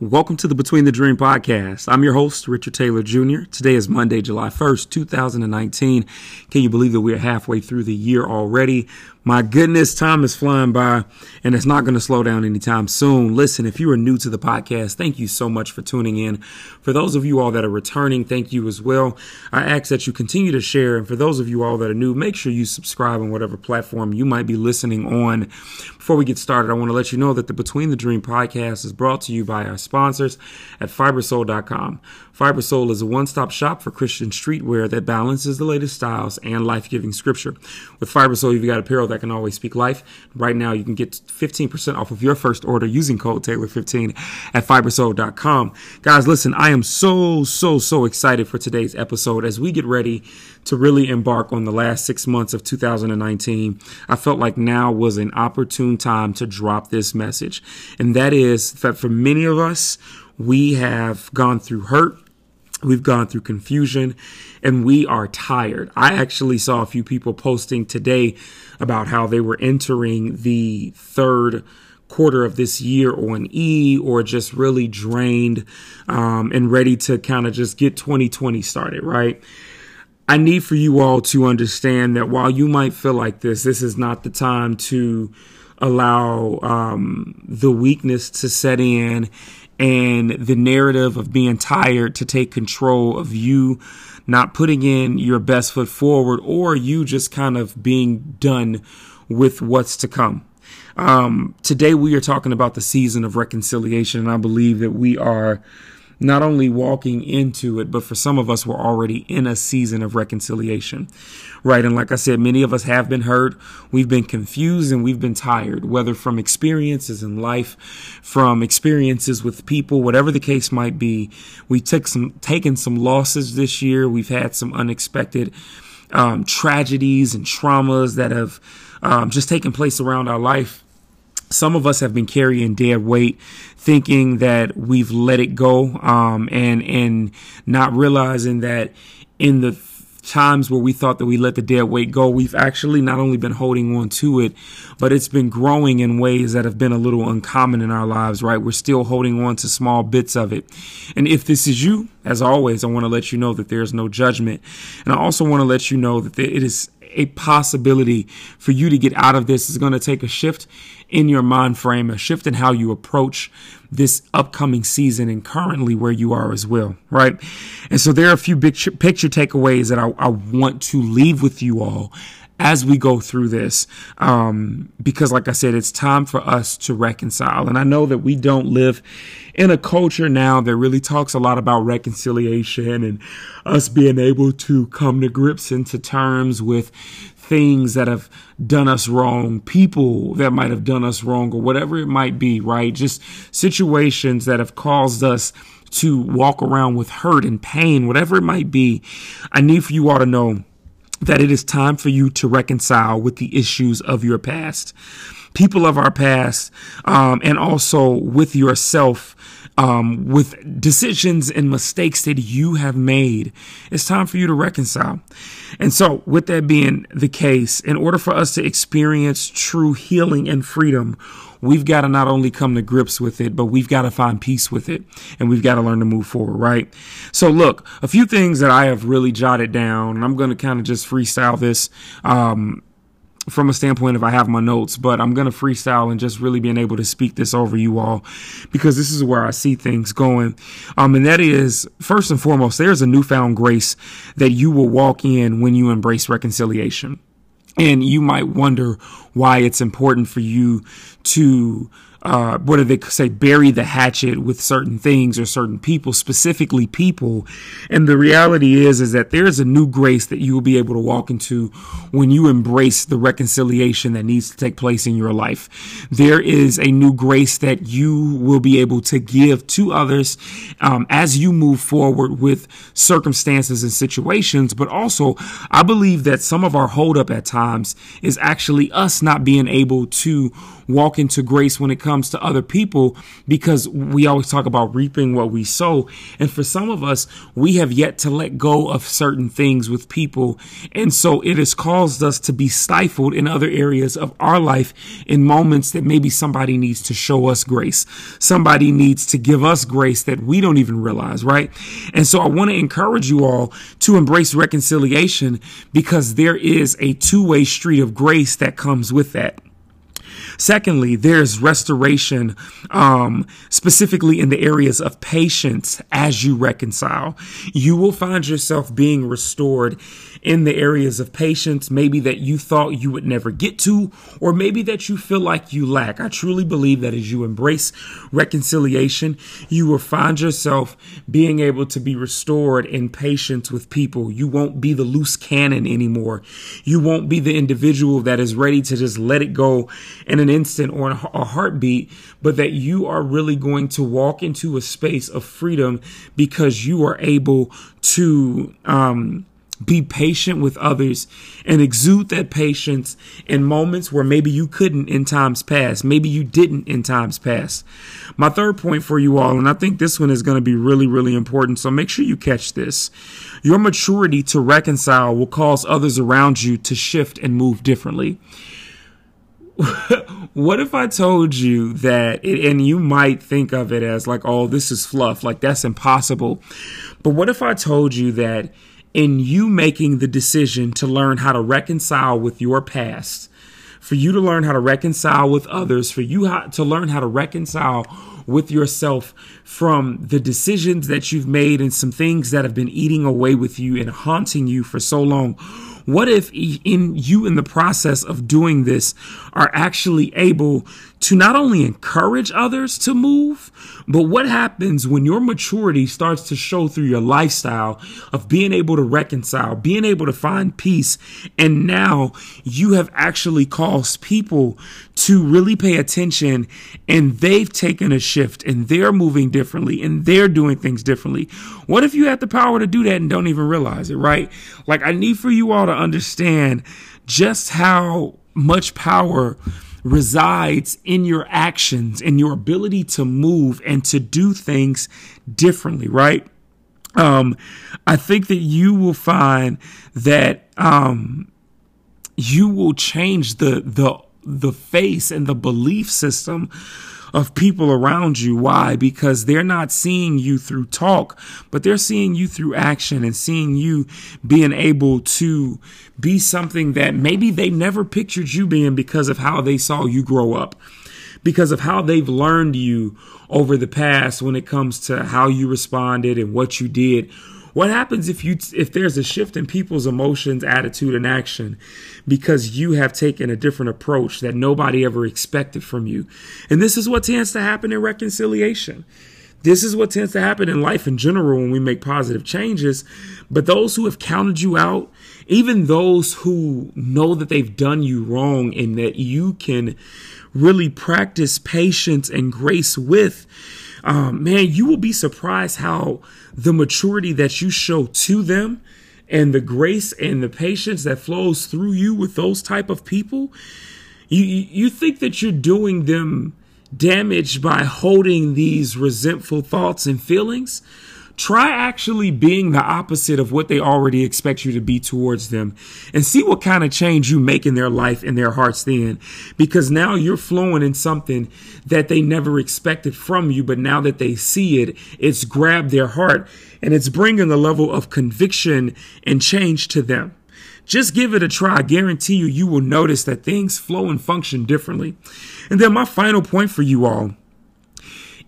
Welcome to the Between the Dream podcast. I'm your host, Richard Taylor Jr. Today is Monday, July 1st, 2019. Can you believe that we're halfway through the year already? My goodness, time is flying by and it's not going to slow down anytime soon. Listen, if you are new to the podcast, thank you so much for tuning in. For those of you all that are returning, thank you as well. I ask that you continue to share. And for those of you all that are new, make sure you subscribe on whatever platform you might be listening on. Before we get started, I want to let you know that the Between the Dream podcast is brought to you by our sponsors at fibersoul.com. Fibersoul is a one-stop shop for Christian streetwear that balances the latest styles and life-giving scripture. With Fibersoul, you've got apparel that can always speak life. Right now, you can get 15% off of your first order using code Taylor15 at fibersoul.com. Guys, listen, I am so, so, so excited for today's episode as we get ready to really embark on the last six months of 2019. I felt like now was an opportune time to drop this message. And that is that for many of us, we have gone through hurt We've gone through confusion and we are tired. I actually saw a few people posting today about how they were entering the third quarter of this year on E or just really drained um, and ready to kind of just get 2020 started, right? I need for you all to understand that while you might feel like this, this is not the time to allow um, the weakness to set in and the narrative of being tired to take control of you not putting in your best foot forward or you just kind of being done with what's to come. Um, today we are talking about the season of reconciliation, and I believe that we are not only walking into it, but for some of us, we're already in a season of reconciliation, right? And like I said, many of us have been hurt. We've been confused and we've been tired, whether from experiences in life, from experiences with people, whatever the case might be. We took some, taken some losses this year. We've had some unexpected, um, tragedies and traumas that have, um, just taken place around our life some of us have been carrying dead weight, thinking that we've let it go, um, and and not realizing that in the times where we thought that we let the dead weight go, we've actually not only been holding on to it, but it's been growing in ways that have been a little uncommon in our lives, right? We're still holding on to small bits of it. And if this is you, as always, I want to let you know that there's no judgment. And I also want to let you know that it is a possibility for you to get out of this is going to take a shift in your mind frame, a shift in how you approach this upcoming season and currently where you are as well, right? And so there are a few big picture takeaways that I, I want to leave with you all as we go through this. Um, because like I said, it's time for us to reconcile. And I know that we don't live in a culture now that really talks a lot about reconciliation and us being able to come to grips into terms with things that have done us wrong, people that might have done us wrong or whatever it might be, right? Just situations that have caused us to walk around with hurt and pain, whatever it might be. I need for you all to know that it is time for you to reconcile with the issues of your past, people of our past, um, and also with yourself. Um, with decisions and mistakes that you have made, it's time for you to reconcile. And so, with that being the case, in order for us to experience true healing and freedom, we've got to not only come to grips with it, but we've got to find peace with it and we've got to learn to move forward, right? So look, a few things that I have really jotted down and I'm going to kind of just freestyle this. Um, from a standpoint if I have my notes, but I'm going to freestyle and just really being able to speak this over you all because this is where I see things going. Um, and that is first and foremost, there's a newfound grace that you will walk in when you embrace reconciliation. And you might wonder why it's important for you to uh, what do they say, bury the hatchet with certain things or certain people, specifically people. And the reality is, is that there's a new grace that you will be able to walk into when you embrace the reconciliation that needs to take place in your life. There is a new grace that you will be able to give to others um, as you move forward with circumstances and situations. But also, I believe that some of our holdup at times is actually us not being able to walk into grace when it comes comes to other people because we always talk about reaping what we sow. And for some of us, we have yet to let go of certain things with people. And so it has caused us to be stifled in other areas of our life in moments that maybe somebody needs to show us grace. Somebody needs to give us grace that we don't even realize, right? And so I want to encourage you all to embrace reconciliation because there is a two way street of grace that comes with that. Secondly, there's restoration, um, specifically in the areas of patience as you reconcile. You will find yourself being restored in the areas of patience, maybe that you thought you would never get to, or maybe that you feel like you lack. I truly believe that as you embrace reconciliation, you will find yourself being able to be restored in patience with people. You won't be the loose cannon anymore. You won't be the individual that is ready to just let it go in an instant or a heartbeat, but that you are really going to walk into a space of freedom because you are able to, um, be patient with others and exude that patience in moments where maybe you couldn't in times past. Maybe you didn't in times past. My third point for you all, and I think this one is going to be really, really important. So make sure you catch this. Your maturity to reconcile will cause others around you to shift and move differently. what if I told you that, it, and you might think of it as like, oh, this is fluff, like that's impossible. But what if I told you that in you making the decision to learn how to reconcile with your past, for you to learn how to reconcile with others, for you to learn how to reconcile with yourself from the decisions that you've made and some things that have been eating away with you and haunting you for so long what if in you in the process of doing this are actually able to not only encourage others to move, but what happens when your maturity starts to show through your lifestyle of being able to reconcile, being able to find peace, and now you have actually caused people to really pay attention and they've taken a shift and they're moving differently and they're doing things differently. What if you had the power to do that and don't even realize it, right? Like I need for you all to understand just how much power resides in your actions and your ability to move and to do things differently, right? Um, I think that you will find that um, you will change the the the face and the belief system of people around you. Why? Because they're not seeing you through talk, but they're seeing you through action and seeing you being able to be something that maybe they never pictured you being because of how they saw you grow up, because of how they've learned you over the past when it comes to how you responded and what you did what happens if you if there's a shift in people's emotions, attitude, and action because you have taken a different approach that nobody ever expected from you? And this is what tends to happen in reconciliation. This is what tends to happen in life in general when we make positive changes. But those who have counted you out, even those who know that they've done you wrong and that you can really practice patience and grace with, um, man, you will be surprised how the maturity that you show to them and the grace and the patience that flows through you with those type of people, you you think that you're doing them damage by holding these resentful thoughts and feelings try actually being the opposite of what they already expect you to be towards them and see what kind of change you make in their life and their hearts then. Because now you're flowing in something that they never expected from you, but now that they see it, it's grabbed their heart and it's bringing a level of conviction and change to them. Just give it a try. I guarantee you, you will notice that things flow and function differently. And then my final point for you all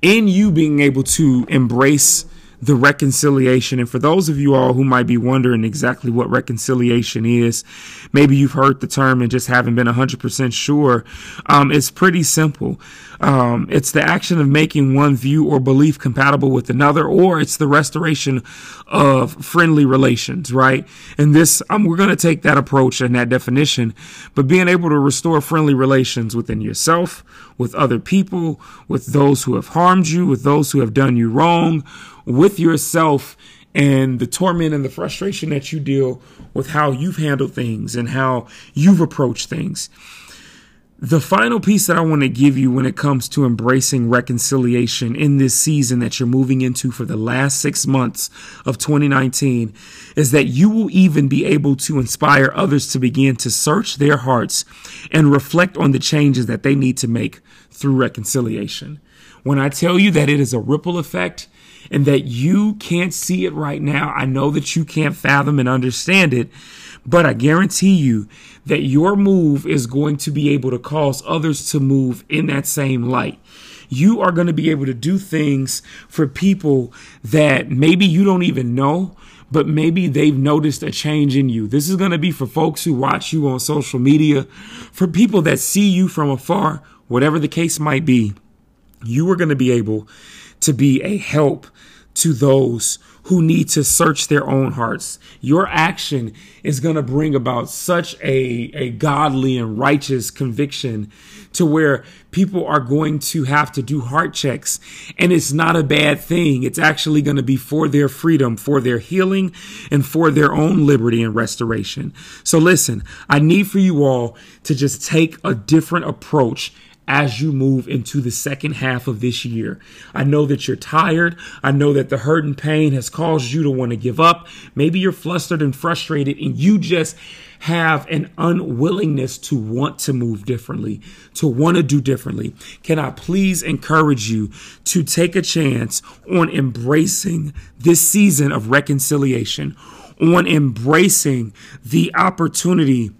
in you being able to embrace the reconciliation. And for those of you all who might be wondering exactly what reconciliation is, maybe you've heard the term and just haven't been 100% sure. Um, it's pretty simple. Um, it's the action of making one view or belief compatible with another, or it's the restoration of friendly relations, right? And this, um, we're going to take that approach and that definition, but being able to restore friendly relations within yourself, with other people, with those who have harmed you, with those who have done you wrong, with yourself and the torment and the frustration that you deal with how you've handled things and how you've approached things. The final piece that I want to give you when it comes to embracing reconciliation in this season that you're moving into for the last six months of 2019 is that you will even be able to inspire others to begin to search their hearts and reflect on the changes that they need to make through reconciliation. When I tell you that it is a ripple effect and that you can't see it right now, I know that you can't fathom and understand it, but I guarantee you that your move is going to be able to cause others to move in that same light. You are going to be able to do things for people that maybe you don't even know, but maybe they've noticed a change in you. This is going to be for folks who watch you on social media, for people that see you from afar, whatever the case might be. You are going to be able to be a help to those who need to search their own hearts. Your action is going to bring about such a, a godly and righteous conviction to where people are going to have to do heart checks. And it's not a bad thing. It's actually going to be for their freedom, for their healing, and for their own liberty and restoration. So listen, I need for you all to just take a different approach as you move into the second half of this year. I know that you're tired. I know that the hurt and pain has caused you to want to give up. Maybe you're flustered and frustrated and you just have an unwillingness to want to move differently, to want to do differently. Can I please encourage you to take a chance on embracing this season of reconciliation, on embracing the opportunity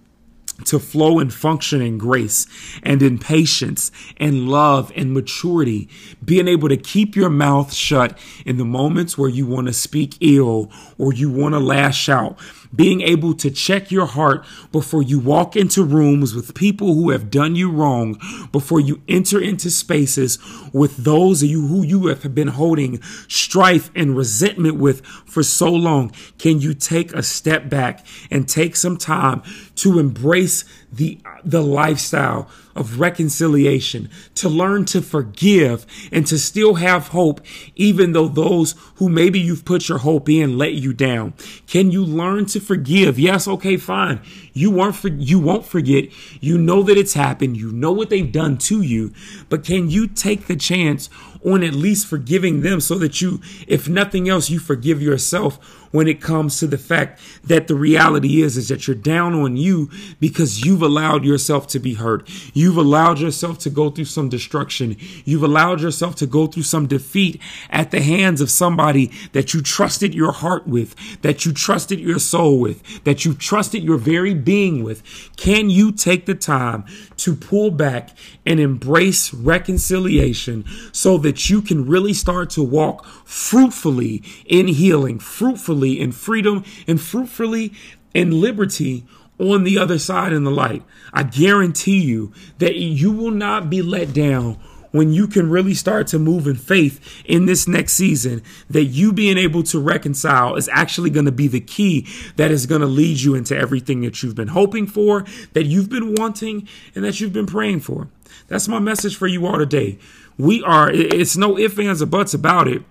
to flow and function in grace and in patience and love and maturity, being able to keep your mouth shut in the moments where you want to speak ill or you want to lash out, being able to check your heart before you walk into rooms with people who have done you wrong, before you enter into spaces with those of you who you have been holding strife and resentment with for so long. Can you take a step back and take some time to embrace the, the lifestyle of reconciliation, to learn to forgive and to still have hope, even though those who maybe you've put your hope in let you down? Can you learn to forgive? Yes, okay, fine. You won't for, you won't forget. You know that it's happened. You know what they've done to you, but can you take the chance on at least forgiving them so that you, if nothing else, you forgive yourself when it comes to the fact that the reality is, is that you're down on you because you've allowed yourself to be hurt. You've allowed yourself to go through some destruction. You've allowed yourself to go through some defeat at the hands of somebody that you trusted your heart with, that you trusted your soul with, that you trusted your very being with. Can you take the time to pull back and embrace reconciliation so that you can really start to walk fruitfully in healing, fruitfully in freedom, and fruitfully in liberty on the other side in the light. I guarantee you that you will not be let down when you can really start to move in faith in this next season, that you being able to reconcile is actually going to be the key that is going to lead you into everything that you've been hoping for, that you've been wanting, and that you've been praying for. That's my message for you all today. We are, it's no ifs, ands, or buts about it.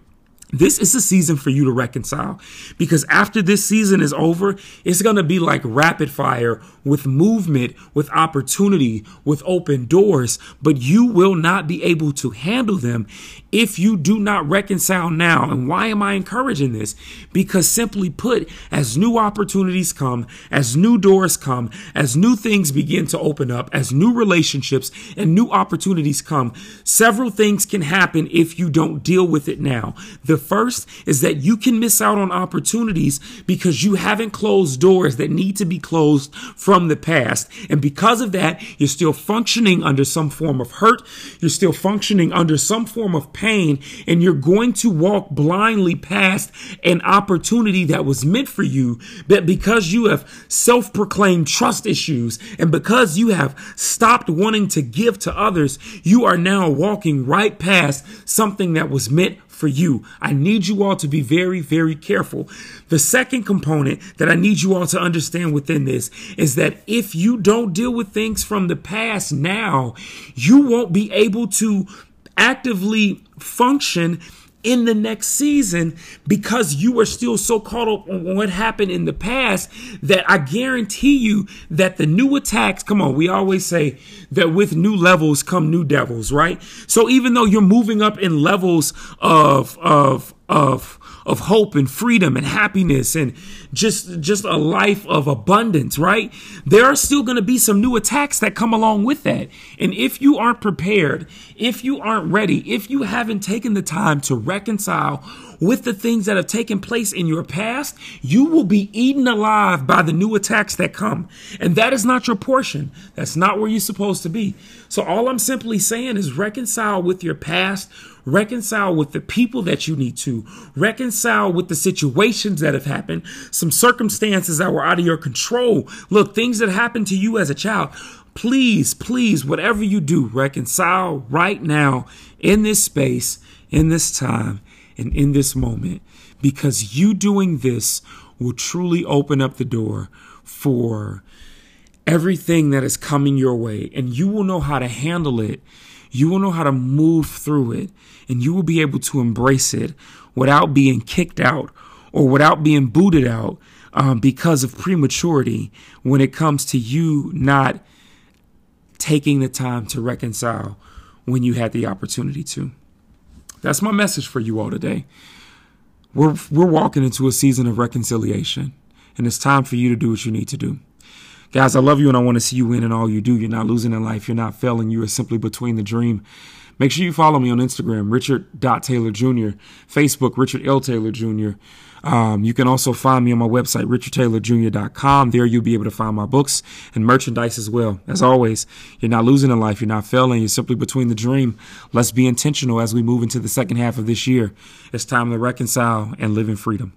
This is a season for you to reconcile because after this season is over, it's going to be like rapid fire with movement, with opportunity, with open doors, but you will not be able to handle them if you do not reconcile now. And why am I encouraging this? Because simply put, as new opportunities come, as new doors come, as new things begin to open up, as new relationships and new opportunities come, several things can happen if you don't deal with it now. The first is that you can miss out on opportunities because you haven't closed doors that need to be closed from the past. And because of that, you're still functioning under some form of hurt. You're still functioning under some form of pain and you're going to walk blindly past an opportunity that was meant for you. But because you have self-proclaimed trust issues and because you have stopped wanting to give to others, you are now walking right past something that was meant for you. I need you all to be very, very careful. The second component that I need you all to understand within this is that if you don't deal with things from the past now, you won't be able to actively function in the next season because you are still so caught up on what happened in the past that I guarantee you that the new attacks, come on, we always say that with new levels come new devils, right? So even though you're moving up in levels of, of, of, of hope and freedom and happiness and just just a life of abundance, right? There are still going to be some new attacks that come along with that. And if you aren't prepared, if you aren't ready, if you haven't taken the time to reconcile with the things that have taken place in your past, you will be eaten alive by the new attacks that come. And that is not your portion. That's not where you're supposed to be. So all I'm simply saying is reconcile with your past, reconcile with the people that you need to, reconcile with the situations that have happened, some circumstances that were out of your control. Look, things that happened to you as a child. Please, please, whatever you do, reconcile right now in this space, in this time, and in this moment, because you doing this will truly open up the door for everything that is coming your way, and you will know how to handle it you will know how to move through it and you will be able to embrace it without being kicked out or without being booted out um, because of prematurity when it comes to you not taking the time to reconcile when you had the opportunity to. That's my message for you all today. We're, we're walking into a season of reconciliation, and it's time for you to do what you need to do. Guys, I love you and I want to see you win in all you do. You're not losing in life. You're not failing. You are simply between the dream. Make sure you follow me on Instagram, Richard.Taylor Jr., Facebook, Richard L. Taylor Jr. Um, you can also find me on my website, richardtaylorjr.com. There you'll be able to find my books and merchandise as well. As always, you're not losing in life. You're not failing. You're simply between the dream. Let's be intentional as we move into the second half of this year. It's time to reconcile and live in freedom.